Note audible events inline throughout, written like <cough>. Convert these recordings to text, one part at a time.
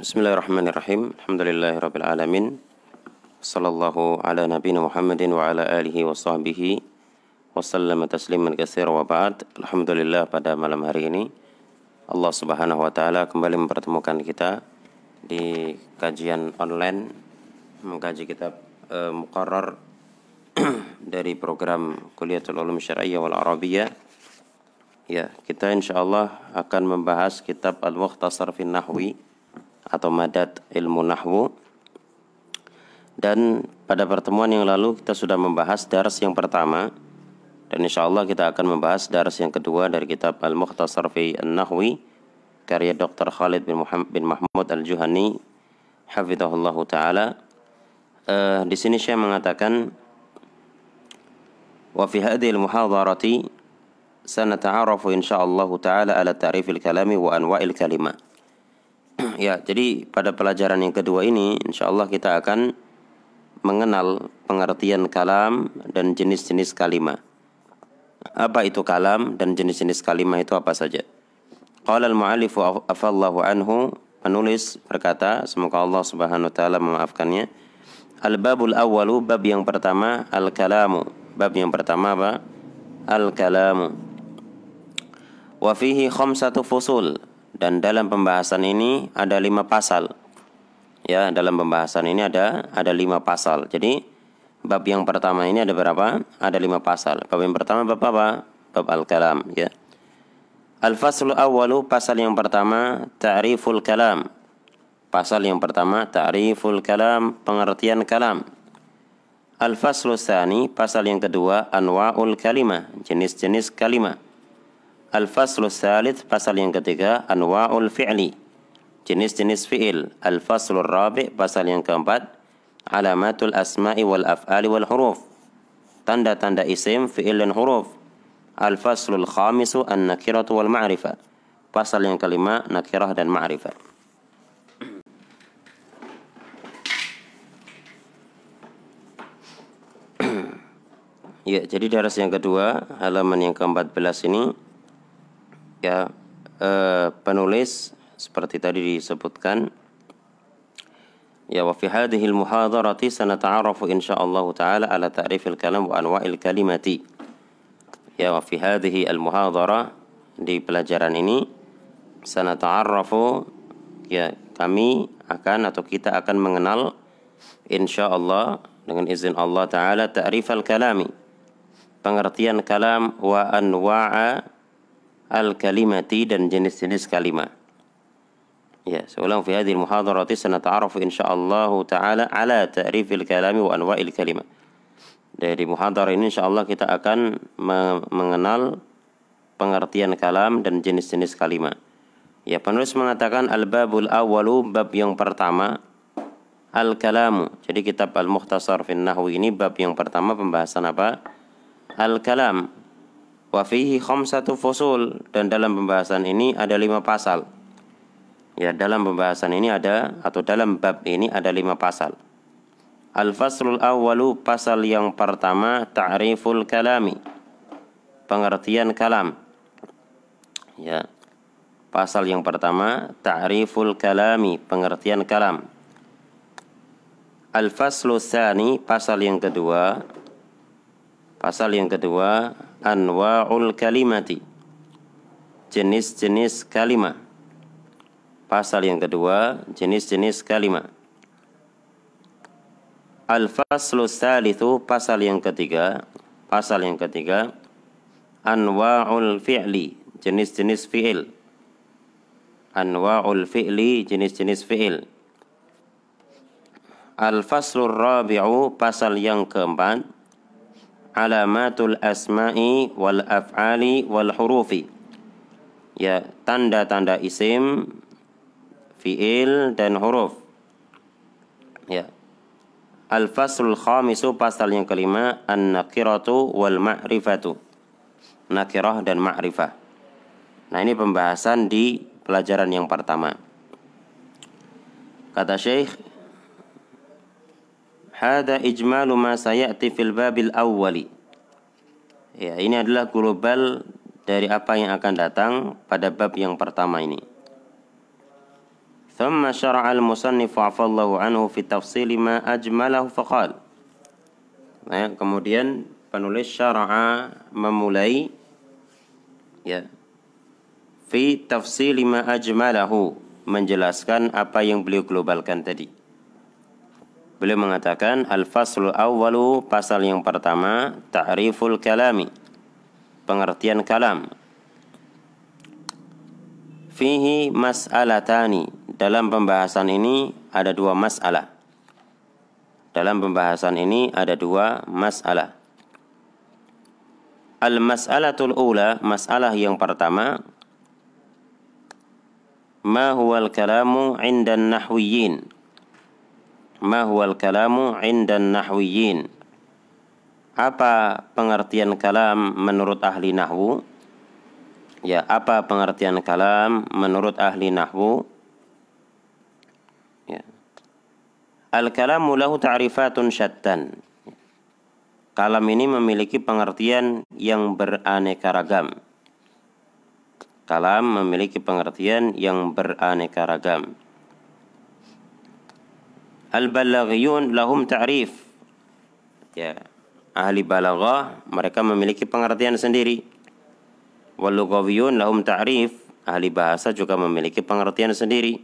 Bismillahirrahmanirrahim. Alhamdulillahirabbil alamin. Sallallahu ala nabiyina Muhammadin wa ala alihi wa sahbihi wa sallama tasliman katsira wa ba'd. Alhamdulillah pada malam hari ini Allah Subhanahu wa taala kembali mempertemukan kita di kajian online mengkaji kitab uh, muqarrar <clears throat> dari program Kuliatul Ulum Syar'iyyah wal Arabiyyah. Ya, kita insyaallah akan membahas kitab Al-Mukhtasar fi Nahwi atau madat ilmu nahwu. Dan pada pertemuan yang lalu kita sudah membahas dars yang pertama. Dan insya Allah kita akan membahas dars yang kedua dari kitab Al-Mukhtasar fi An-Nahwi karya Dr. Khalid bin, Muhammad, bin Mahmud Al-Juhani hafizahullah taala. Uh, di sini saya mengatakan wa fi hadhihi al-muhadharati sanata'arafu insyaallah taala ala ta'rifil kalami wa anwa'il kalimah <clears throat> ya, jadi pada pelajaran yang kedua ini insya Allah kita akan mengenal pengertian kalam dan jenis-jenis kalimat. Apa itu kalam dan jenis-jenis kalimat itu apa saja? Qala al-mu'allifu afallahu anhu penulis berkata semoga Allah Subhanahu wa taala memaafkannya. Al-babul awwalu bab yang pertama al-kalamu. Bab yang pertama apa? Al-kalamu. Wa fihi khamsatu fusul dan dalam pembahasan ini ada lima pasal. Ya dalam pembahasan ini ada ada lima pasal. Jadi bab yang pertama ini ada berapa? Ada lima pasal. Bab yang pertama bab apa? Bab al kalam ya. Al faslu awalu pasal yang pertama ta'riful kalam. Pasal yang pertama ta'riful kalam pengertian kalam. Al faslu tsani pasal yang kedua anwaul kalimah jenis-jenis kalimat Al-faslu salith pasal yang ketiga anwa'ul fi'li. Jenis-jenis fi'il. Al-faslu rabi pasal yang keempat alamatul asma'i wal af'ali wal huruf. Tanda-tanda isim fi'il dan huruf. Al-faslul khamisu an-nakiratu wal ma'rifah pasal yang kelima nakirah dan ma'rifah <clears throat> Ya, jadi daras yang kedua, halaman yang ke-14 ini ya eh, penulis seperti tadi disebutkan ya wa fi hadhihi al muhadarati sanata'arafu insyaallah taala ala ta'rifil kalam wa anwa'il kalimati. Ya wa fi hadhihi al muhadara di pelajaran ini sanata'arafu ya kami akan atau kita akan mengenal insyaallah dengan izin Allah taala ta'rifal kalami pengertian kalam wa anwa'a al-kalimati dan jenis-jenis kalimat. Ya, seulang fi hadhihi al-muhadarati sanata'arafu insyaallah taala ala ta'rifil kalami wa anwa'il kalimat. Dari muhadarah ini insyaallah kita akan mengenal pengertian kalam dan jenis-jenis kalimat. Ya, penulis mengatakan al-babul awwalu bab yang pertama al-kalamu. Jadi kitab Al-Mukhtasar fi Nahwi ini bab yang pertama pembahasan apa? Al-kalam Wa fihi khamsatu fusul dan dalam pembahasan ini ada lima pasal. Ya, dalam pembahasan ini ada atau dalam bab ini ada lima pasal. Al-faslul awwalu pasal yang pertama ta'riful kalami. Pengertian kalam. Ya. Pasal yang pertama ta'riful kalami, pengertian kalam. Al-faslu tsani pasal yang kedua Pasal yang kedua anwa'ul kalimati. Jenis-jenis kalimat pasal yang kedua jenis-jenis kalimat al-faslu salithu pasal yang ketiga. Pasal yang ketiga anwa'ul fi'li jenis-jenis fi'il. Anwa'ul fi'li jenis-jenis fi'il. Al-faslu rabi'u pasal yang keempat alamatul asma'i wal af'ali wal hurufi. Ya, tanda-tanda isim, fi'il dan huruf. Ya. Al-faslul khamisu pasal yang kelima an-nakiratu wal ma'rifatu. Nakirah dan ma'rifah. Nah, ini pembahasan di pelajaran yang pertama. Kata Syekh Hada ijmalu ma sayati fil babil awwali. Ya, ini adalah global dari apa yang akan datang pada bab yang pertama ini. ثم شرع المصنف عفى الله عنه في تفصيل ما أجمله فقال nah, kemudian penulis syara'a memulai ya fi tafsil ma ajmalahu menjelaskan apa yang beliau globalkan tadi Beliau mengatakan al-faslul awwalu pasal yang pertama ta'riful kalami. Pengertian kalam. Fihi mas'alatani. Dalam pembahasan ini ada dua masalah. Dalam pembahasan ini ada dua masalah. Al-mas'alatul ula masalah yang pertama ma huwal kalamu 'inda nahwiyyin ma huwal kalamu indan nahwiyin? Apa pengertian kalam menurut ahli nahwu? Ya apa pengertian kalam menurut ahli nahwu? Ya. Al kalamu lahu ta'rifatun syattan. Kalam ini memiliki pengertian yang beraneka ragam. Kalam memiliki pengertian yang beraneka ragam Al-balaghiyun lahum ta'rif. Ya, ahli balaghah mereka memiliki pengertian sendiri. Wal lahum ta'rif. Ahli bahasa juga memiliki pengertian sendiri.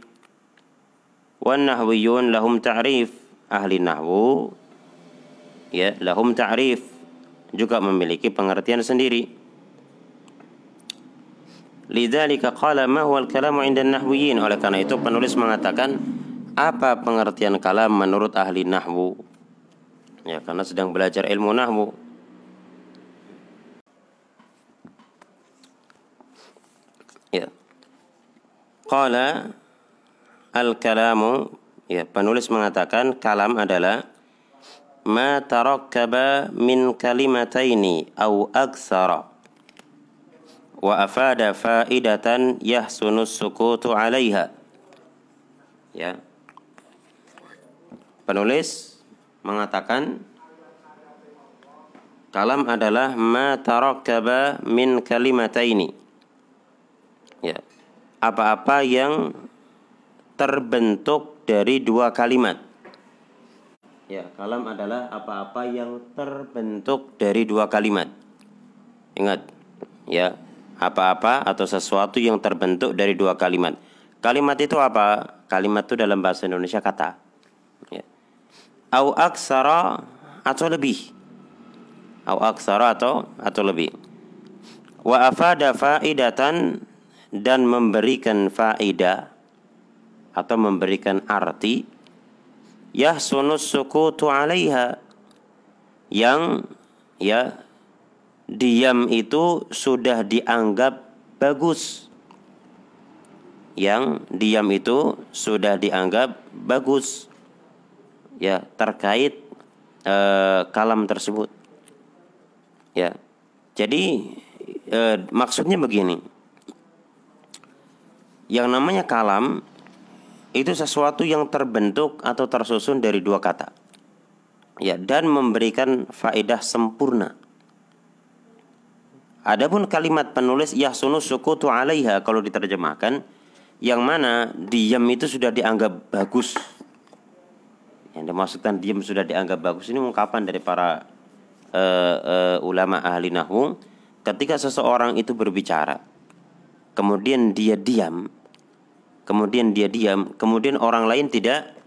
Wan nahwiyun lahum ta'rif. Ahli nahwu ya, lahum ta'rif juga memiliki pengertian sendiri. Lidzalika qala ma huwa al-kalamu 'inda an-nahwiyyin. Oleh karena itu penulis mengatakan apa pengertian kalam menurut ahli nahwu? Ya, karena sedang belajar ilmu nahwu. Ya. Qala al-kalamu ya penulis mengatakan kalam adalah ma tarakkaba min kalimataini au aksara wa afada faidatan yahsunu sukutu 'alaiha ya Penulis mengatakan kalam adalah ma tarakkaba min kalimataini. Ya. Apa-apa yang terbentuk dari dua kalimat. Ya, kalam adalah apa-apa yang terbentuk dari dua kalimat. Ingat, ya, apa-apa atau sesuatu yang terbentuk dari dua kalimat. Kalimat itu apa? Kalimat itu dalam bahasa Indonesia kata. Ya au aksara atau lebih. Au aksara atau atau lebih. Wa afada faidatan dan memberikan faida atau memberikan arti yahsunus sukutu alaiha. Yang ya diam itu sudah dianggap bagus. Yang diam itu sudah dianggap bagus ya terkait e, kalam tersebut. Ya. Jadi e, maksudnya begini. Yang namanya kalam itu sesuatu yang terbentuk atau tersusun dari dua kata. Ya, dan memberikan faedah sempurna. Adapun kalimat penulis yahsunu sukutu alaiha kalau diterjemahkan yang mana diam itu sudah dianggap bagus yang dimaksudkan diam sudah dianggap bagus ini ungkapan dari para uh, uh, ulama ahli nahwu. Ketika seseorang itu berbicara kemudian dia diam kemudian dia diam kemudian orang lain tidak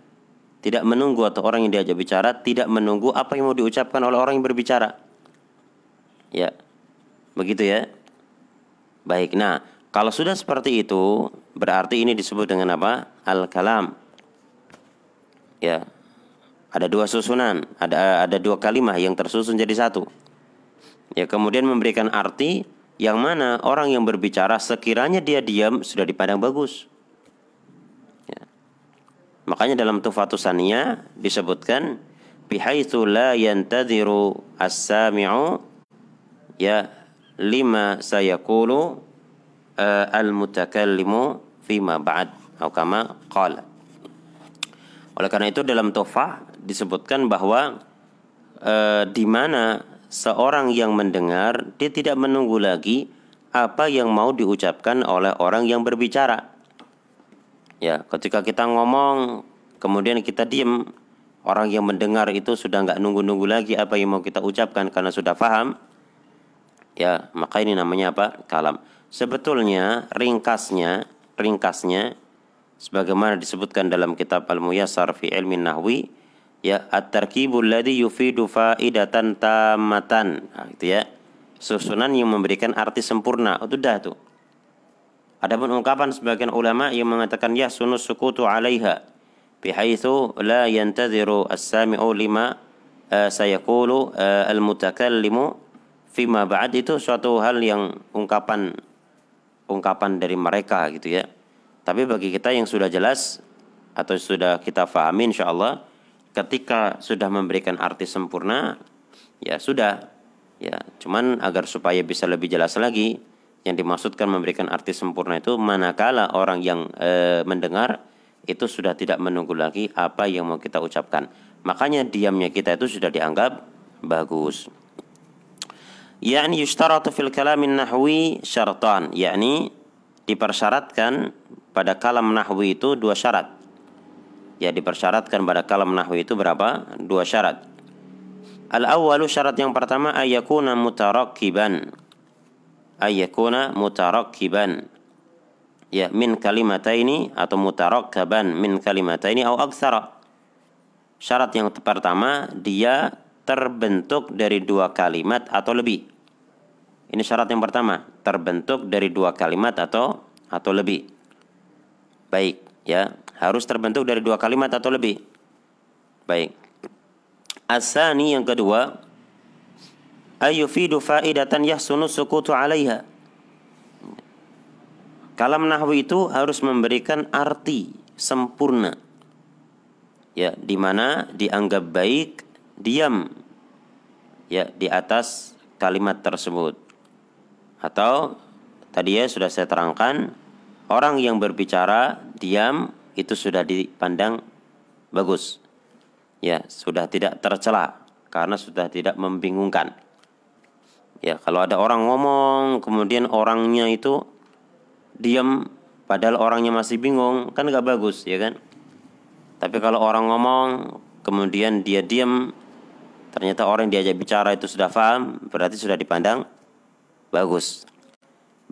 tidak menunggu atau orang yang diajak bicara tidak menunggu apa yang mau diucapkan oleh orang yang berbicara. Ya begitu ya? Baik nah kalau sudah seperti itu berarti ini disebut dengan apa? Al kalam ya ada dua susunan, ada ada dua kalimat yang tersusun jadi satu. Ya, kemudian memberikan arti yang mana orang yang berbicara sekiranya dia diam sudah dipandang bagus. Ya. Makanya dalam tufatusannya disebutkan bihaitsu la yantadhiru as-sami'u ya lima sayaqulu uh, al-mutakallimu fima ba'd atau kama qala. Oleh karena itu dalam tofah disebutkan bahwa e, di mana seorang yang mendengar dia tidak menunggu lagi apa yang mau diucapkan oleh orang yang berbicara. Ya, ketika kita ngomong kemudian kita diam, orang yang mendengar itu sudah nggak nunggu-nunggu lagi apa yang mau kita ucapkan karena sudah paham. Ya, maka ini namanya apa? Kalam. Sebetulnya ringkasnya, ringkasnya sebagaimana disebutkan dalam kitab Al-Muyassar fi Ilmi Nahwi, ya at-tarkibul ladzi yufidu faidatan tamatan. Nah, itu ya. Susunan yang memberikan arti sempurna. Oh, itu dah tuh. Adapun ungkapan sebagian ulama yang mengatakan ya sunus sukutu 'alaiha bihaitsu la yantadhiru as-sami'u lima uh, sayaqulu uh, al-mutakallimu fima ba'd itu suatu hal yang ungkapan ungkapan dari mereka gitu ya. Tapi bagi kita yang sudah jelas atau sudah kita fahami insyaallah ketika sudah memberikan arti sempurna ya sudah ya cuman agar supaya bisa lebih jelas lagi yang dimaksudkan memberikan arti sempurna itu manakala orang yang e, mendengar itu sudah tidak menunggu lagi apa yang mau kita ucapkan. Makanya diamnya kita itu sudah dianggap bagus. Yani yushtaratu fil kalamin nahwi syaratan, yakni dipersyaratkan pada kalam nahwi itu dua syarat. Ya dipersyaratkan pada kalam nahwi itu berapa? Dua syarat. Al awalu syarat yang pertama ayakuna mutarakkiban ayyakuna mutarakkiban ya min kalimataini atau mutarakkaban min kalimataini atau aksara syarat yang pertama dia terbentuk dari dua kalimat atau lebih ini syarat yang pertama terbentuk dari dua kalimat atau atau lebih baik ya harus terbentuk dari dua kalimat atau lebih baik asani yang kedua ayufidu faidatan yahsunu sukutu alaiha. Kalam nahwi itu harus memberikan arti sempurna. Ya, di mana dianggap baik diam ya di atas kalimat tersebut. Atau tadi ya sudah saya terangkan orang yang berbicara diam itu sudah dipandang bagus. Ya, sudah tidak tercela karena sudah tidak membingungkan. Ya, kalau ada orang ngomong, kemudian orangnya itu diam, padahal orangnya masih bingung, kan gak bagus, ya kan? Tapi kalau orang ngomong, kemudian dia diam, ternyata orang yang diajak bicara itu sudah paham, berarti sudah dipandang bagus.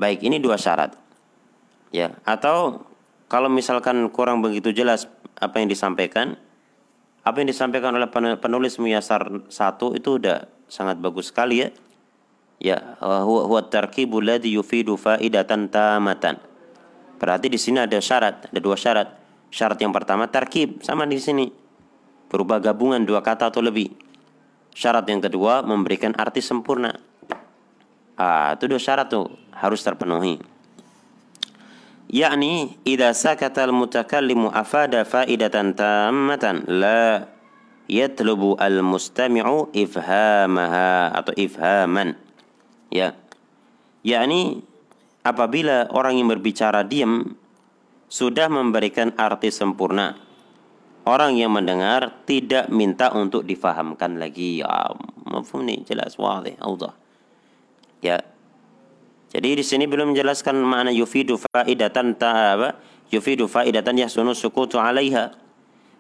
Baik, ini dua syarat. Ya, atau kalau misalkan kurang begitu jelas apa yang disampaikan, apa yang disampaikan oleh penulis Muyasar satu itu udah sangat bagus sekali ya Ya, huwa huwa tarkibul ladzi yufidu faidatan tamatan. Berarti di sini ada syarat, ada dua syarat. Syarat yang pertama tarkib sama di sini. Berupa gabungan dua kata atau lebih. Syarat yang kedua memberikan arti sempurna. Ah, itu dua syarat tuh harus terpenuhi. Yakni idza sakata al-mutakallimu afada faidatan tammatan la yatlubu al-mustami'u ifhamaha atau ifhaman Ya. Yakni apabila orang yang berbicara diam sudah memberikan arti sempurna. Orang yang mendengar tidak minta untuk difahamkan lagi. Ya, mafhum nih jelas wadih, Allah. Ya. Jadi di sini belum menjelaskan makna yufidu faidatan ta apa? Yufidu faidatan yahsunu sukutu 'alaiha.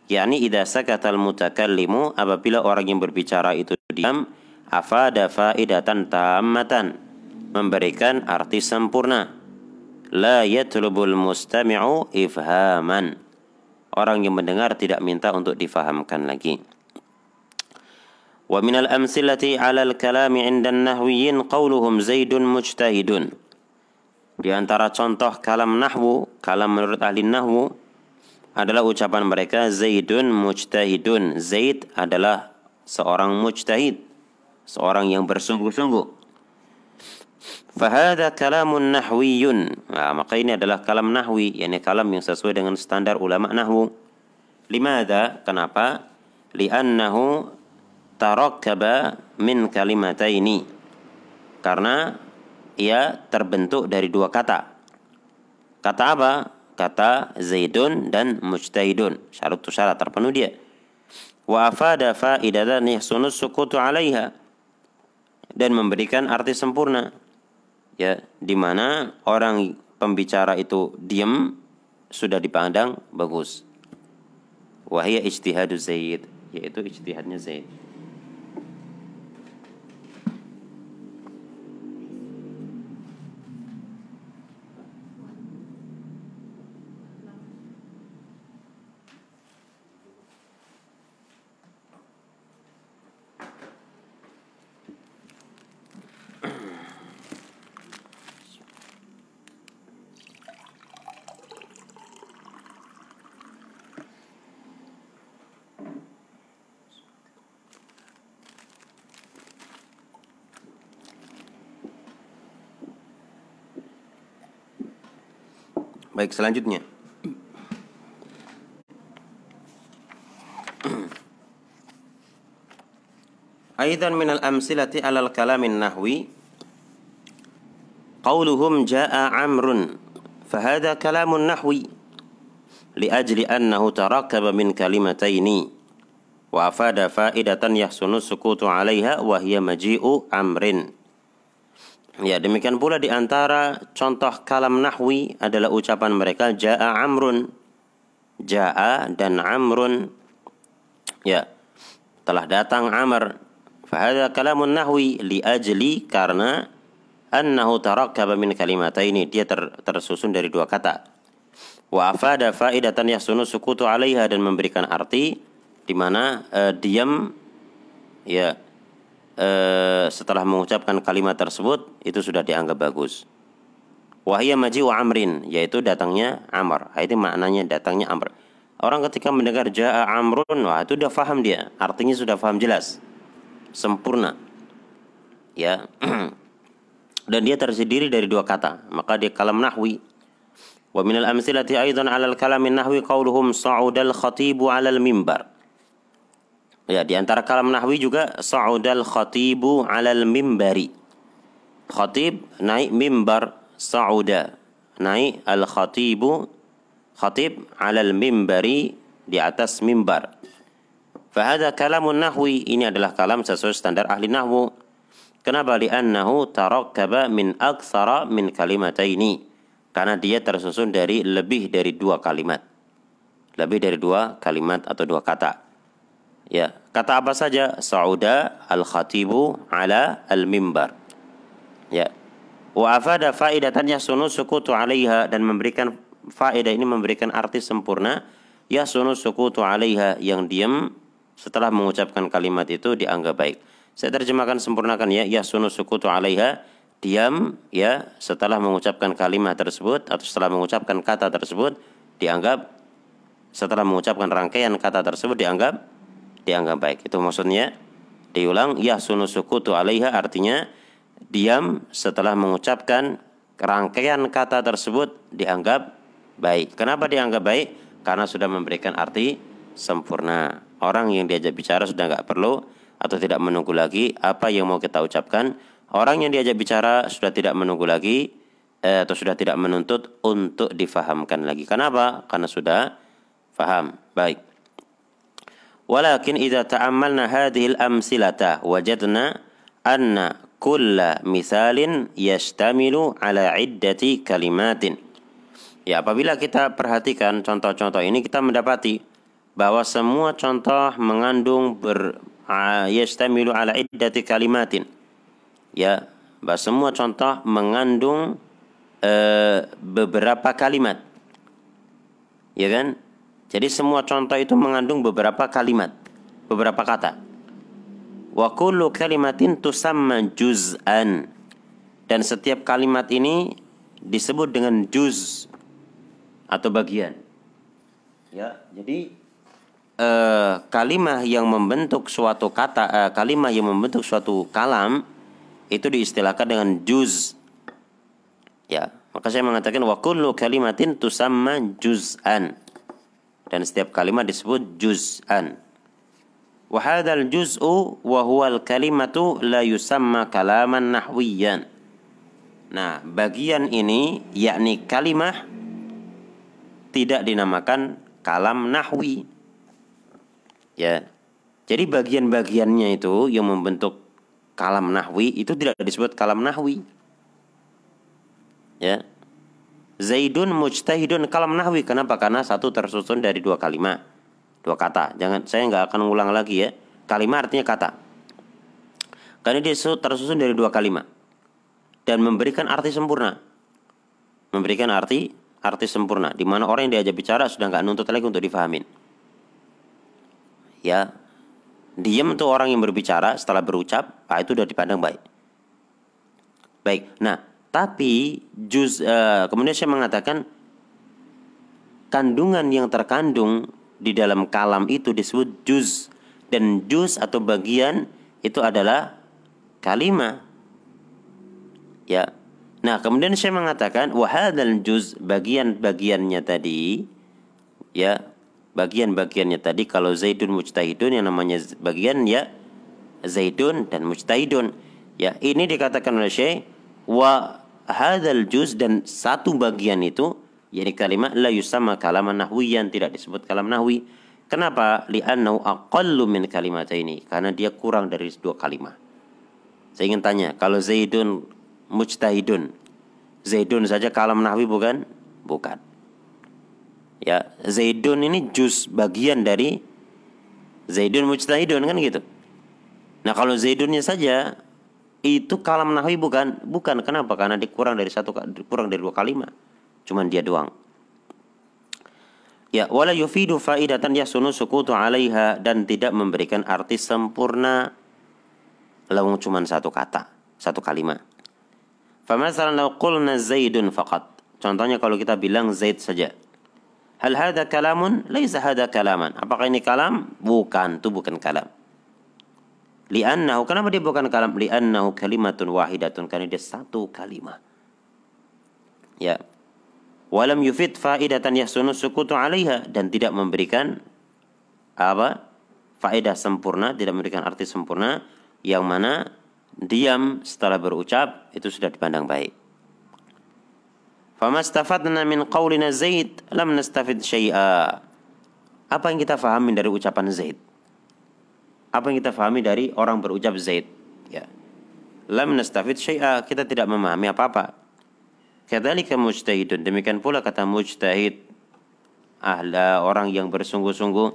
yakni idza sakata al-mutakallimu apabila orang yang berbicara itu diam afada faidatan tammatan memberikan arti sempurna la yatlubul mustami'u ifhaman orang yang mendengar tidak minta untuk difahamkan lagi minal amsilati 'ala al-kalami 'inda an-nahwiyyin qawluhum zaidun mujtahidun di antara contoh kalam nahwu kalam menurut ahli nahwu adalah ucapan mereka zaidun mujtahidun zaid adalah seorang mujtahid seorang yang bersungguh-sungguh. Fahada kalamun nahwiyun. Nah, maka ini adalah kalam nahwi, yakni kalam yang sesuai dengan standar ulama nahwu. Limada? Kenapa? Li'annahu tarakkaba min kalimataini. Karena ia terbentuk dari dua kata. Kata apa? Kata Zaidun dan Mujtahidun. Syarat tu syarat terpenuh dia. Wa afada faidatan yahsunu sukutu alaiha dan memberikan arti sempurna. Ya, di mana orang pembicara itu diam sudah dipandang bagus. Wahia ijtihadu Zaid, yaitu ijtihadnya Zaid. Baik, selanjutnya. Aidan min al-amsilati alal kalamin nahwi. Qawluhum jaa amrun fahada kalamun nahwi. Liajli annahu tarakkaba min kalimataini wa afada faidatan yahsunu sukutu 'alaiha wa hiya Ya, demikian pula di antara contoh kalam nahwi adalah ucapan mereka jaa amrun. Jaa dan amrun. Ya, telah datang amr. Fahada kalamun nahwi li ajli karena annahu tarakkaba min kalimataini. Dia ter, tersusun dari dua kata. Wa afada faidatan yasunu sukutu alaiha dan memberikan arti di mana uh, diam ya Eh, setelah mengucapkan kalimat tersebut itu sudah dianggap bagus. Wahya maji wa amrin yaitu datangnya Amr. Itu maknanya datangnya Amr. Orang ketika mendengar jaa Amrun wah itu sudah faham dia. Artinya sudah faham jelas. Sempurna. Ya. <clears throat> Dan dia terdiri dari dua kata. Maka dia kalam nahwi. Wa minal amsilati aidan 'alal kalamin nahwi qauluhum sa'udal khatibu 'alal mimbar. Ya, di antara kalam nahwi juga sa'udal khatibu 'alal mimbari. Khatib naik mimbar sa'uda. Naik al khatibu khatib 'alal mimbari di atas mimbar. Fahada kalamun nahwi ini adalah kalam sesuai standar ahli nahwu. Kenapa? Li'annahu tarakkaba min aktsara min kalimataini. Karena dia tersusun dari lebih dari dua kalimat. Lebih dari dua kalimat atau dua kata. Ya, kata apa saja? Sauda al-khatibu ala al-mimbar. Ya. Wa afada faidatan yasunu sukutu 'alaiha dan memberikan faedah ini memberikan arti sempurna yasunu sukutu 'alaiha yang diam setelah mengucapkan kalimat itu dianggap baik. Saya terjemahkan sempurnakan ya, yasunu sukutu 'alaiha diam ya setelah mengucapkan kalimat tersebut atau setelah mengucapkan kata tersebut dianggap setelah mengucapkan rangkaian kata tersebut dianggap dianggap baik. Itu maksudnya diulang ya sunu sukutu alaiha artinya diam setelah mengucapkan rangkaian kata tersebut dianggap baik. Kenapa dianggap baik? Karena sudah memberikan arti sempurna. Orang yang diajak bicara sudah nggak perlu atau tidak menunggu lagi apa yang mau kita ucapkan. Orang yang diajak bicara sudah tidak menunggu lagi eh, atau sudah tidak menuntut untuk difahamkan lagi. Kenapa? Karena sudah faham. Baik. Walakin idza ta'ammalna hadhil amsilata wajadna anna kulla misalin yashtamilu ala iddati kalimatin. Ya, apabila kita perhatikan contoh-contoh ini kita mendapati bahwa semua contoh mengandung ber yashtamilu ala iddati kalimatin. Ya, bahwa semua contoh mengandung uh, beberapa kalimat. Ya kan? Jadi semua contoh itu mengandung beberapa kalimat, beberapa kata. Wa kullu kalimatin tusamma juz'an. Dan setiap kalimat ini disebut dengan juz atau bagian. Ya, jadi eh, kalimah yang membentuk suatu kata, eh, kalimah yang membentuk suatu kalam itu diistilahkan dengan juz. Ya, maka saya mengatakan wa kullu kalimatin tusamma juz'an dan setiap kalimat disebut juz'an. Wa juz'u wa huwal kalimatu la yusamma kalaman nahwiyan. Nah, bagian ini yakni kalimah tidak dinamakan kalam nahwi. Ya. Jadi bagian-bagiannya itu yang membentuk kalam nahwi itu tidak disebut kalam nahwi. Ya. Zaidun mujtahidun kalam nahwi. Kenapa? Karena satu tersusun dari dua kalimat. Dua kata. Jangan saya nggak akan ulang lagi ya. Kalimat artinya kata. Karena dia tersusun dari dua kalimat. Dan memberikan arti sempurna. Memberikan arti arti sempurna. Di mana orang yang diajak bicara sudah nggak nuntut lagi untuk difahamin. Ya, diam tuh orang yang berbicara setelah berucap, ah, itu sudah dipandang baik. Baik. Nah, tapi juz uh, kemudian saya mengatakan kandungan yang terkandung di dalam kalam itu disebut juz dan juz atau bagian itu adalah kalimat. Ya. Nah, kemudian saya mengatakan wahadal juz bagian-bagiannya tadi ya, bagian-bagiannya tadi kalau zaidun mujtahidun yang namanya bagian ya zaidun dan mujtahidun. Ya, ini dikatakan oleh Syekh wa hadzal juz dan satu bagian itu yakni kalimat la yusamma kalaman nahwiyan tidak disebut kalam nahwi. Kenapa? Li'annahu aqallu min kalimataini. Karena dia kurang dari dua kalimat. Saya ingin tanya, kalau Zaidun mujtahidun, Zaidun saja kalam nahwi bukan? Bukan. Ya, Zaidun ini juz bagian dari Zaidun mujtahidun kan gitu. Nah, kalau Zaidunnya saja itu kalam nahwi bukan bukan. Kenapa? Karena dikurang dari satu kurang dari dua kalimat cuman dia doang. Ya wala yufidu faidatan yasunu sukutu alaiha dan tidak memberikan arti sempurna. Lawang cuman satu kata satu kalimat famasalan law qulna zaidun faqat. Contohnya kalau kita bilang zaid saja. Hal hada kalamun laisa hada kalaman. Apakah ini kalam? Bukan itu bukan kalam Li'annahu kenapa dia bukan kalam? Li'annahu kalimatun wahidatun karena dia satu kalimat. Ya. Walam yufid faidatan yahsunu sukutu 'alaiha dan tidak memberikan apa? faedah sempurna, tidak memberikan arti sempurna yang mana diam setelah berucap itu sudah dipandang baik. Fama stafadna min qawlina Zaid lam nastafid syai'a. Apa yang kita fahami dari ucapan Zaid? Apa yang kita fahami dari orang berucap Zaid. Ya. Lam nastafid syai'a kita tidak memahami apa-apa. Kadzalika mujtahidun. Demikian pula kata mujtahid ahla orang yang bersungguh-sungguh.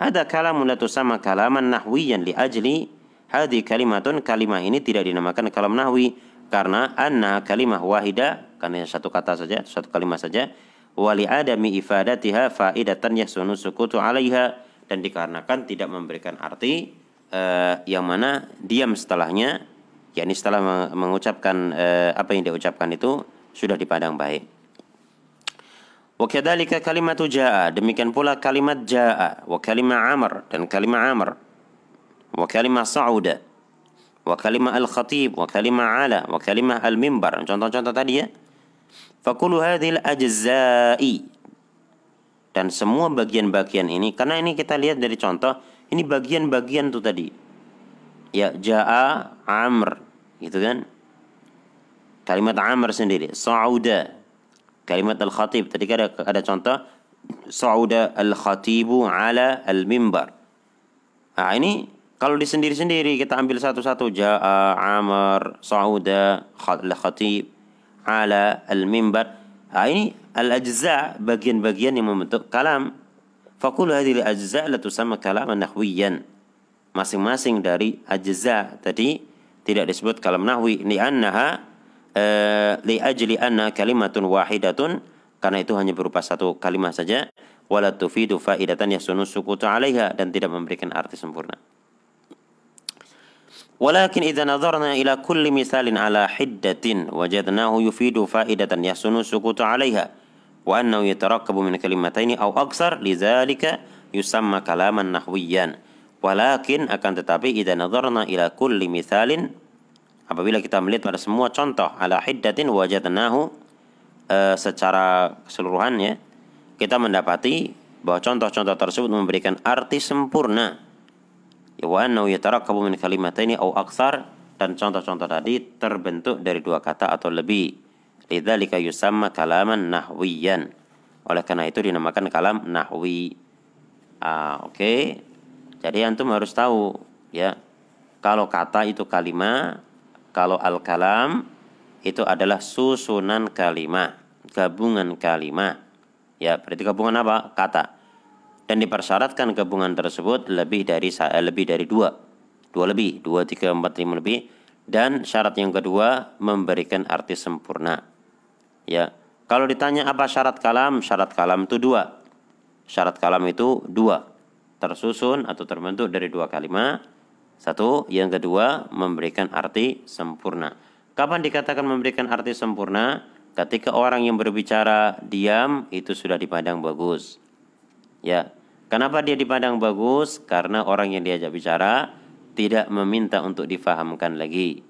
Hada kalamun la tusamma kalaman nahwiyan li ajli. Hadi kalimatun kalimah ini tidak dinamakan kalam nahwi. Karena anna kalimah wahida karena satu kata saja satu kalimat saja. Wali adami ifadatiha faidatan yasunu sukutu alaiha dan dikarenakan tidak memberikan arti uh, yang mana diam setelahnya yakni setelah mengucapkan uh, apa yang dia ucapkan itu sudah dipandang baik. Wa kalimatu jaa demikian pula kalimat jaa wa kalimat amr dan kalimat amr wa kalimat sa'uda wa kalimat al-khatib wa kalimat ala wa kalimat al-mimbar contoh-contoh tadi ya. Fakulu hadhil ajza'i dan semua bagian-bagian ini karena ini kita lihat dari contoh ini bagian-bagian tuh tadi. Ya jaa amr gitu kan? Kalimat amr sendiri sauda. Kalimat al khatib tadi ada ada contoh sauda al khatibu ala al mimbar nah ini kalau di sendiri-sendiri kita ambil satu-satu jaa amr sauda al khatib ala al mimbar nah ini al-ajza bagian-bagian yang membentuk kalam. Fakul hadhil ajza la tusamma kalaman nahwiyan. Masing-masing dari ajza tadi tidak disebut kalam nahwi li annaha uh, li ajli anna kalimatun wahidatun karena itu hanya berupa satu kalimat saja wala tufidu faidatan yasunu sukutu alaiha dan tidak memberikan arti sempurna. ولكن إذا نظرنا إلى كل مثال على حدة وجدناه يفيد فائدة يحسن السكوت عليها wa annahu yatarakkabu min kalimataini aw aksar lidzalika yusamma kalaman nahwiyan. Walakin akan tetapi idza nadarna ila kulli mithalin apabila kita melihat pada semua contoh ala hiddatin wajadnahu e, secara keseluruhan ya kita mendapati bahwa contoh-contoh tersebut memberikan arti sempurna. Ya wa annahu yatarakkabu min kalimataini aw aksar dan contoh-contoh tadi terbentuk dari dua kata atau lebih Lidzalika yusamma kalaman nahwiyan. Oleh karena itu dinamakan kalam nahwi. Ah, oke. Okay. Jadi antum harus tahu ya. Kalau kata itu kalimat, kalau al-kalam itu adalah susunan kalimat. gabungan kalimat. Ya, berarti gabungan apa? Kata. Dan dipersyaratkan gabungan tersebut lebih dari eh, lebih dari dua. Dua lebih, dua, tiga, empat, lima lebih. Dan syarat yang kedua memberikan arti sempurna. Ya, kalau ditanya apa syarat kalam, syarat kalam itu dua. Syarat kalam itu dua, tersusun atau terbentuk dari dua kalimat. Satu, yang kedua memberikan arti sempurna. Kapan dikatakan memberikan arti sempurna? Ketika orang yang berbicara diam itu sudah dipandang bagus. Ya. Kenapa dia dipandang bagus? Karena orang yang diajak bicara tidak meminta untuk difahamkan lagi.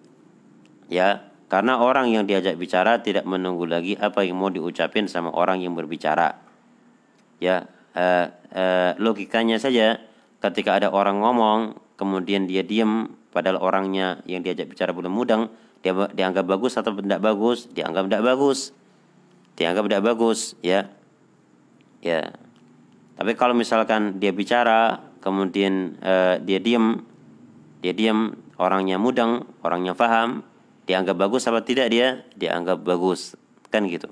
Ya, karena orang yang diajak bicara tidak menunggu lagi apa yang mau diucapin sama orang yang berbicara. Ya, uh, uh, logikanya saja ketika ada orang ngomong kemudian dia diam padahal orangnya yang diajak bicara belum mudeng dia dianggap bagus atau tidak bagus? Dianggap tidak bagus. Dianggap tidak bagus ya. Ya. Tapi kalau misalkan dia bicara kemudian uh, dia diam dia diam orangnya mudeng orangnya faham dianggap bagus apa tidak dia dianggap bagus kan gitu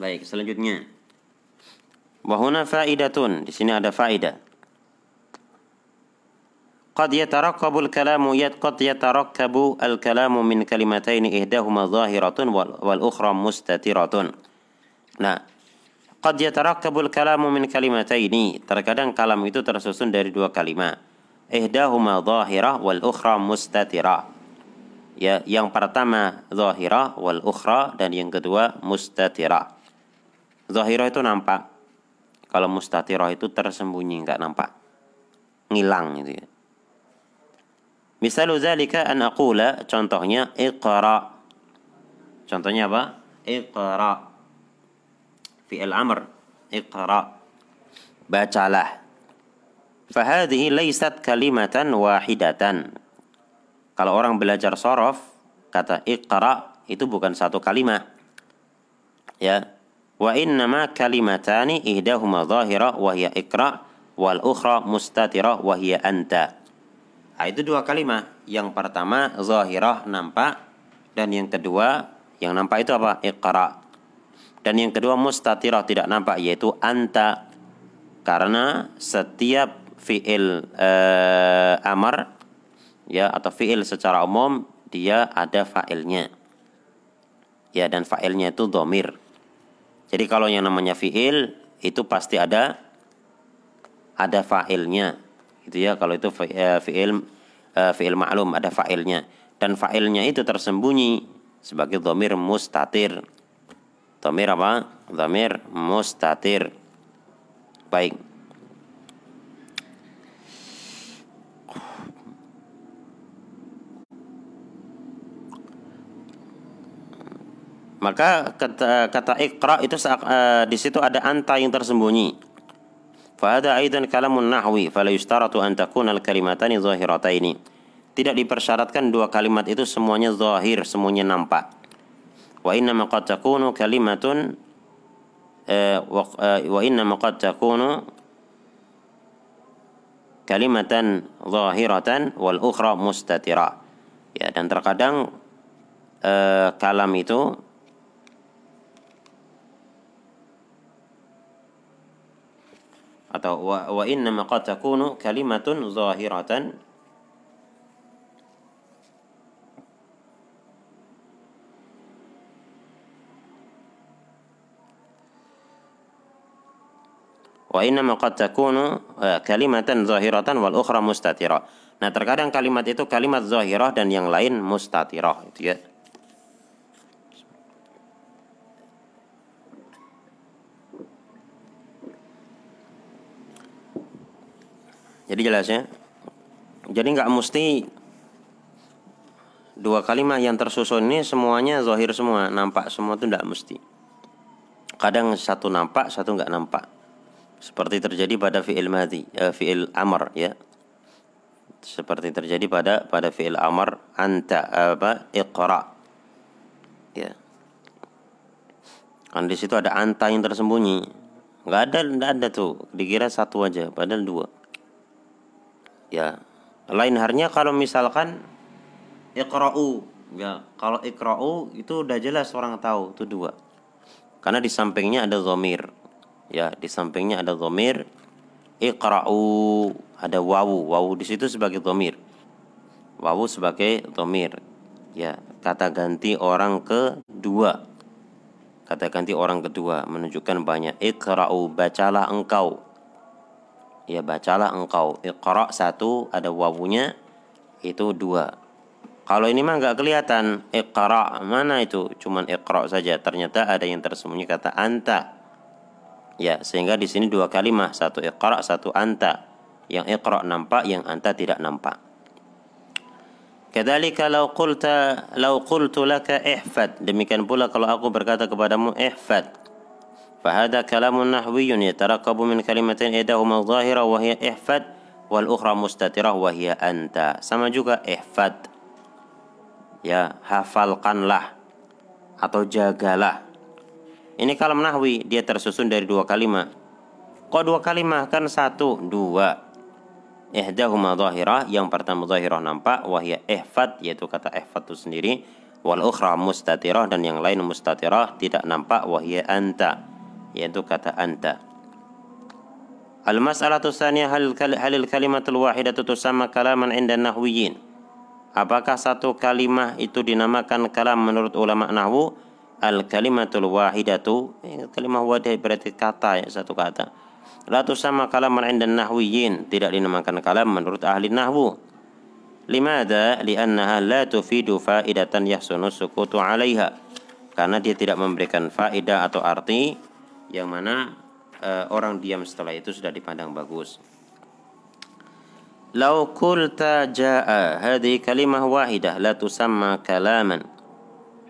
baik selanjutnya wahuna faidatun di sini ada faidah قد يتركب الكلام قد يتركب الكلام من كلمتين إحداهما ظاهرة والأخرى مستترة Nah, قد يتركب الكلام من كلمتين terkadang kalam itu tersusun dari dua kalimat ihdahuma zahirah wal ukhra mustatira ya yang pertama zahirah wal ukhra dan yang kedua mustatira zahirah itu nampak kalau mustatira itu tersembunyi enggak nampak ngilang gitu ya Misalu zalika an aqula contohnya iqra. Contohnya apa? Iqra. Fi'il amr. Iqra. Bacalah. Fahadhihi laysat kalimatan wahidatan. Kalau orang belajar sorof, kata iqra itu bukan satu kalimat. Ya. Wa innama kalimatani ihdahuma zahira wa hiya iqra wal ukhra mustatira wa hiya anta. Nah, itu dua kalimat. Yang pertama zahirah nampak dan yang kedua yang nampak itu apa? Iqra. Dan yang kedua mustatirah tidak nampak yaitu anta. Karena setiap fiil uh, amar ya atau fiil secara umum dia ada fa'ilnya. Ya dan fa'ilnya itu domir. Jadi kalau yang namanya fiil itu pasti ada ada fa'ilnya. Itu ya kalau itu eh, fiil uh, fiil ma'lum ada fa'ilnya. Dan fa'ilnya itu tersembunyi sebagai dhamir mustatir. Dhamir apa? Dhamir mustatir. Baik maka kata, kata ikra itu uh, di situ ada anta yang tersembunyi Fahada aidan kalamun nahwi fala yustaratu an takuna al-kalimatani zahirataini. Tidak dipersyaratkan dua kalimat itu semuanya zahir, semuanya nampak. Wa inna qad takunu kalimatun wa inna ma qad takunu kalimatan zahiratan wal ukhra mustatira. Ya, dan terkadang uh, kalam itu atau wa, wa inna qad takunu kalimatun zahiratan mustatira. Nah, terkadang kalimat itu kalimat zahirah dan yang lain mustatirah itu ya. Jadi jelas ya. Jadi nggak mesti dua kalimat yang tersusun ini semuanya zahir semua, nampak semua itu tidak mesti. Kadang satu nampak, satu nggak nampak. Seperti terjadi pada fi'il madhi, eh, fi'il amr ya. Seperti terjadi pada pada fi'il amr anta apa iqra. Ya. Kan di situ ada anta yang tersembunyi. Nggak ada, nggak ada tuh. Dikira satu aja, padahal dua ya. Lain halnya kalau misalkan ikra'u ya kalau ikra'u itu udah jelas orang tahu itu dua. Karena di sampingnya ada dhamir. Ya di sampingnya ada dhamir. Iqra'u ada wawu. Wawu di situ sebagai dhamir. Wawu sebagai dhamir. Ya kata ganti orang kedua. Kata ganti orang kedua menunjukkan banyak. Iqra'u bacalah engkau ya bacalah engkau. Iqra satu ada wawunya itu dua. Kalau ini mah nggak kelihatan. Iqra mana itu? Cuman iqra saja. Ternyata ada yang tersembunyi kata anta. Ya sehingga di sini dua kalimat satu iqra satu anta. Yang iqra nampak yang anta tidak nampak. Kedalika lau qulta lau qultu laka ihfad. Demikian pula kalau aku berkata kepadamu ihfad فهذا كلام نحوي يتركب من كلمتين إحداهما ظاهرة وهي ihfad wal ukhra mustatirah wahia anta sama juga ihfad ya hafalkanlah atau jagalah ini kalam nahwi dia tersusun dari dua kalimat kok dua kalimat kan satu dua ihdahuma zahirah yang pertama zahirah nampak wahia ihfad yaitu kata ihfad itu sendiri wal ukhra mustatirah dan yang lain mustatirah tidak nampak wahia anta yaitu kata anta. Al mas'alatu tsaniyah hal halil kalimatul wahidatu tusamma kalaman 'inda nahwiyin? Apakah satu kalimah itu dinamakan kalam menurut ulama nahwu? Al kalimatul wahidatu kalimah wahidah berarti kata ya satu kata. La tusama kalaman inda nahwiyin Tidak dinamakan kalam menurut ahli nahwu. Limada? Li'annaha la tufidu faidatan yahsunu sukutu alaiha. Karena dia tidak memberikan faidah atau arti Yang mana uh, orang diam setelah itu sudah dipandang bagus. Lau kulta ja'a Hadi kalimah wahidah La tusamma kalaman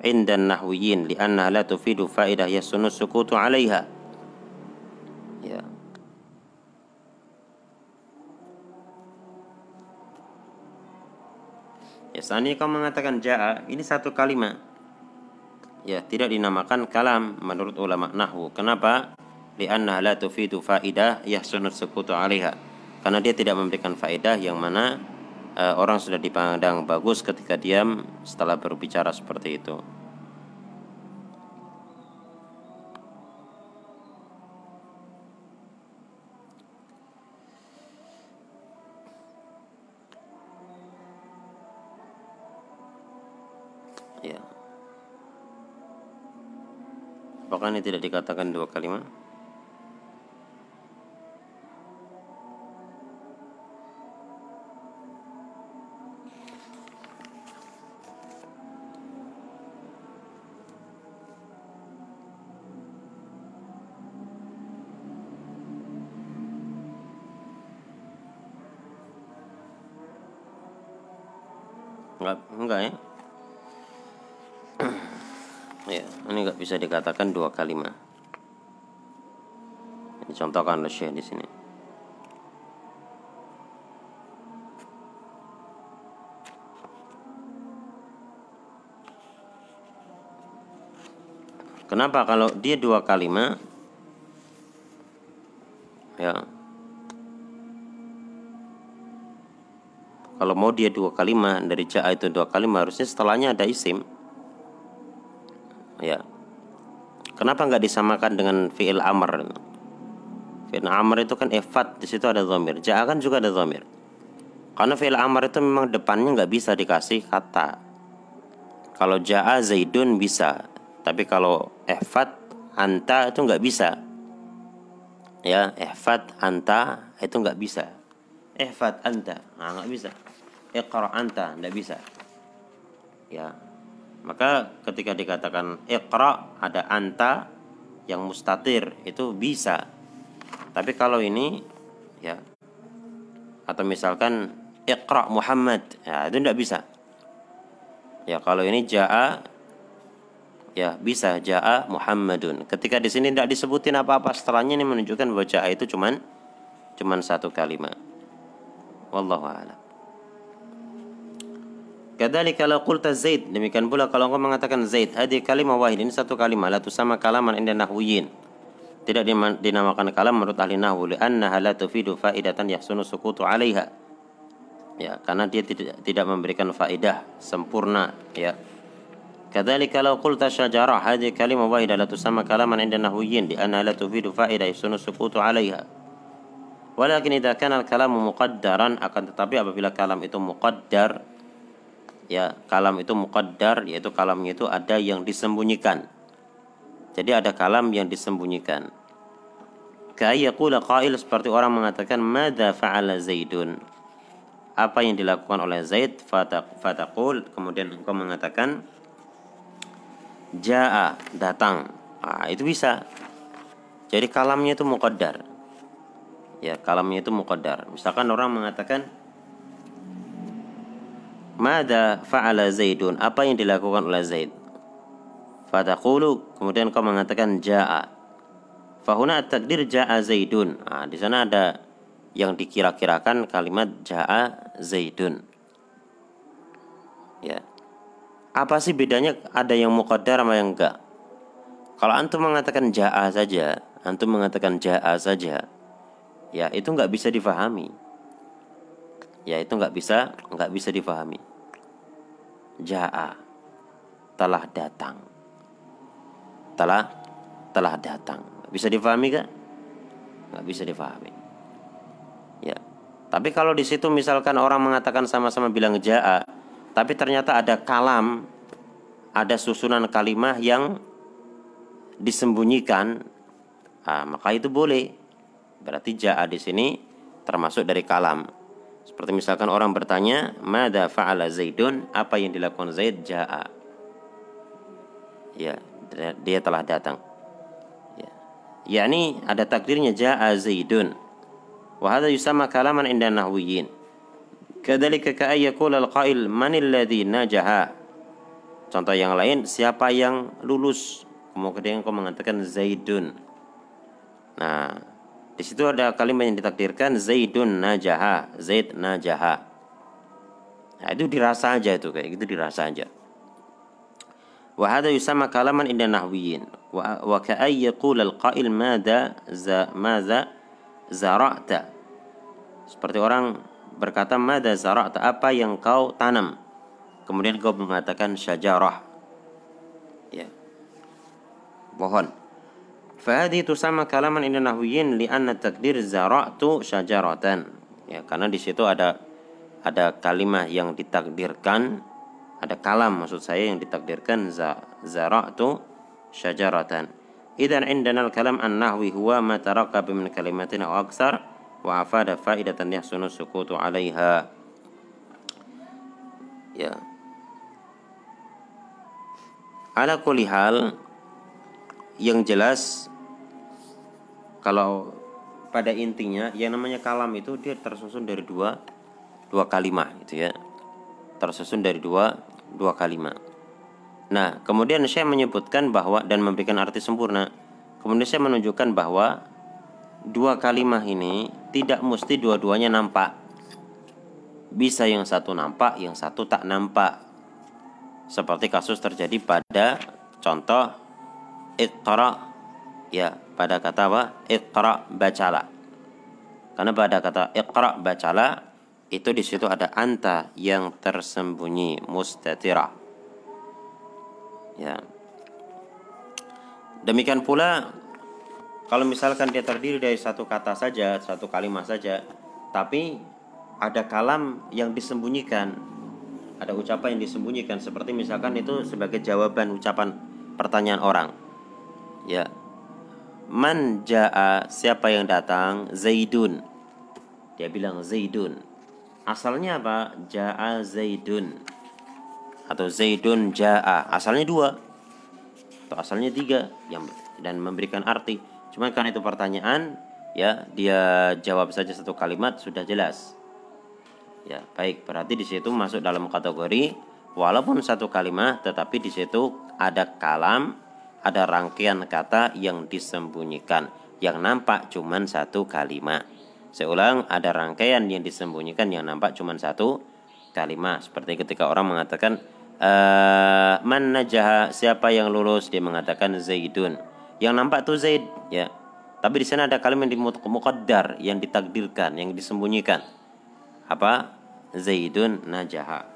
Inda nahwiyin Li'annaha la tufidu faidah yahsunu sukutu alaiha. Ya, seandainya kau mengatakan ja'a, ini satu kalimat. Ya, tidak dinamakan kalam menurut ulama nahwu. Kenapa? Li'anna la tufidu faidah yahsunut sukutu 'alaiha. Karena dia tidak memberikan faedah yang mana uh, orang sudah dipandang bagus ketika diam setelah berbicara seperti itu. Apakah ini tidak dikatakan dua kalimat? Enggak, enggak ya? Ya ini nggak bisa dikatakan dua kalimat contohkan oleh Syekh di sini. Kenapa? Kalau dia dua kalimat ya. Kalau mau dia dua kalimat dari ja'a itu dua kalimat harusnya setelahnya ada isim kenapa nggak disamakan dengan fiil amr? Fiil amr itu kan efat di situ ada zomir jaa kan juga ada zomir karena fiil amr itu memang depannya nggak bisa dikasih kata. Kalau jaa zaidun bisa tapi kalau efat anta itu nggak bisa. Ya efat anta itu nggak bisa. Efat anta. Nah, nggak bisa. Iqra anta nggak bisa. Ya maka ketika dikatakan iqra ada anta yang mustatir itu bisa. Tapi kalau ini ya atau misalkan iqra Muhammad ya itu tidak bisa. Ya kalau ini jaa ya bisa jaa Muhammadun. Ketika di sini tidak disebutin apa-apa setelahnya ini menunjukkan bahwa jaa itu cuman cuman satu kalimat. Wallahu a'lam. Kadali kalau kulta Zaid, demikian pula kalau engkau mengatakan Zaid, hadi kalimah wahid, ini satu kalimat, la sama kalaman inda nahwiyin. Tidak dinamakan kalam menurut ahli nahwu, li'annaha la tufidu faidatan yahsunu sukutu 'alaiha. Ya, karena dia tidak tidak memberikan faidah sempurna, ya. Kadali kalau kulta syajarah, hadi kalimah wahid, la sama kalaman inda nahwiyin, li'annaha la tufidu faidah yahsunu sukutu 'alaiha. Walakin idza kana al-kalamu muqaddaran. Akan tetapi apabila kalam itu muqaddar ya kalam itu muqaddar yaitu kalamnya itu ada yang disembunyikan. Jadi ada kalam yang disembunyikan. Kayakula qail seperti orang mengatakan Mada fa'ala Zaidun? Apa yang dilakukan oleh Zaid Fataqul Kemudian engkau mengatakan Ja'a datang. Nah, Itu bisa. Jadi kalamnya itu muqaddar. Ya kalamnya itu muqaddar. Misalkan orang mengatakan Mada fa'ala Zaidun Apa yang dilakukan oleh Zaid Fataqulu Kemudian kau mengatakan Ja'a Fahuna takdir ja'a zaidun. Nah, di sana ada yang dikira-kirakan kalimat ja'a zaidun. Ya. Apa sih bedanya ada yang muqaddar sama yang enggak? Kalau antum mengatakan ja'a saja, antum mengatakan ja'a saja, ya itu enggak bisa difahami. Ya itu enggak bisa, enggak bisa difahami. Ja'a telah datang. Telah telah datang. Bisa difahami kan? Nggak bisa difahami. Ya. Tapi kalau di situ misalkan orang mengatakan sama-sama bilang ja'a, tapi ternyata ada kalam, ada susunan kalimah yang disembunyikan, ah, maka itu boleh. Berarti ja'a di sini termasuk dari kalam. Seperti misalkan orang bertanya, "Mada fa'ala Zaidun?" Apa yang dilakukan Zaid? Ja'a. Ya, dia telah datang. Yakni ada takdirnya jaa zaidun. Wa hadha yusamma kalaman inda nahwiyin. Kadzalika ka ay yaqula al-qail man alladhi najaha? Contoh yang lain siapa yang lulus? Kemudian kau mengatakan zaidun. Nah di situ ada kalimat yang ditakdirkan zaidun najaha zaid najaha. Nah, itu dirasa aja itu kayak gitu dirasa aja. Wa hadha yusamma kalaman inda nahwiyin. Wa ka'ay yaqul al-qail madza madza zara'ta. Seperti orang berkata madza zara'ta apa yang kau tanam? Kemudian kau mengatakan syajarah. Ya. Pohon fahadi itu sama kalaman inda nahwiyin li'anna takdir zara'tu syajaratan ya karena di situ ada ada kalimat yang ditakdirkan ada kalam maksud saya yang ditakdirkan zara'tu syajaratan. Idan indana al-kalam an-nahwi huwa ma tarakkab min kalimatin aw aksar wa afada faidatan yahsunu sukutu 'alaiha. Ya. Ala kulli hal yang jelas kalau pada intinya yang namanya kalam itu dia tersusun dari dua dua kalimat gitu ya tersusun dari dua dua kalimat Nah, kemudian saya menyebutkan bahwa dan memberikan arti sempurna. Kemudian saya menunjukkan bahwa dua kalimat ini tidak mesti dua-duanya nampak. Bisa yang satu nampak, yang satu tak nampak. Seperti kasus terjadi pada contoh iqra ya, pada kata apa? Iqra bacalah. Karena pada kata iqra bacalah itu di situ ada anta yang tersembunyi mustatirah Ya. Demikian pula kalau misalkan dia terdiri dari satu kata saja, satu kalimat saja, tapi ada kalam yang disembunyikan, ada ucapan yang disembunyikan seperti misalkan itu sebagai jawaban ucapan pertanyaan orang. Ya. Man jaa siapa yang datang? Zaidun. Dia bilang Zaidun. Asalnya apa? Jaa Zaidun atau Zaidun jaa asalnya dua atau asalnya tiga yang dan memberikan arti cuma karena itu pertanyaan ya dia jawab saja satu kalimat sudah jelas ya baik berarti di situ masuk dalam kategori walaupun satu kalimat tetapi di situ ada kalam ada rangkaian kata yang disembunyikan yang nampak cuma satu kalimat. Saya ulang ada rangkaian yang disembunyikan yang nampak cuma satu kalimat. Seperti ketika orang mengatakan uh, man najaha siapa yang lulus? Dia mengatakan Zaidun. Yang nampak tuh Zaid ya. Tapi di sana ada kalimat yang muqaddar yang ditakdirkan yang disembunyikan. Apa? Zaidun najaha.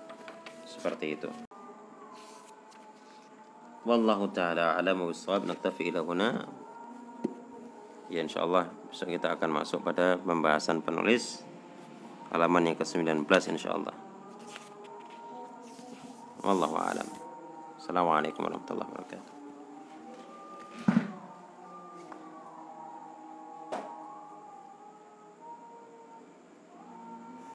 Seperti itu wallahu taala a'lamu bissawab. Naktafi ila huna. Ya insyaallah besok kita akan masuk pada pembahasan penulis halaman yang ke-19 insyaallah. Wallahu a'lam. Assalamualaikum warahmatullahi wabarakatuh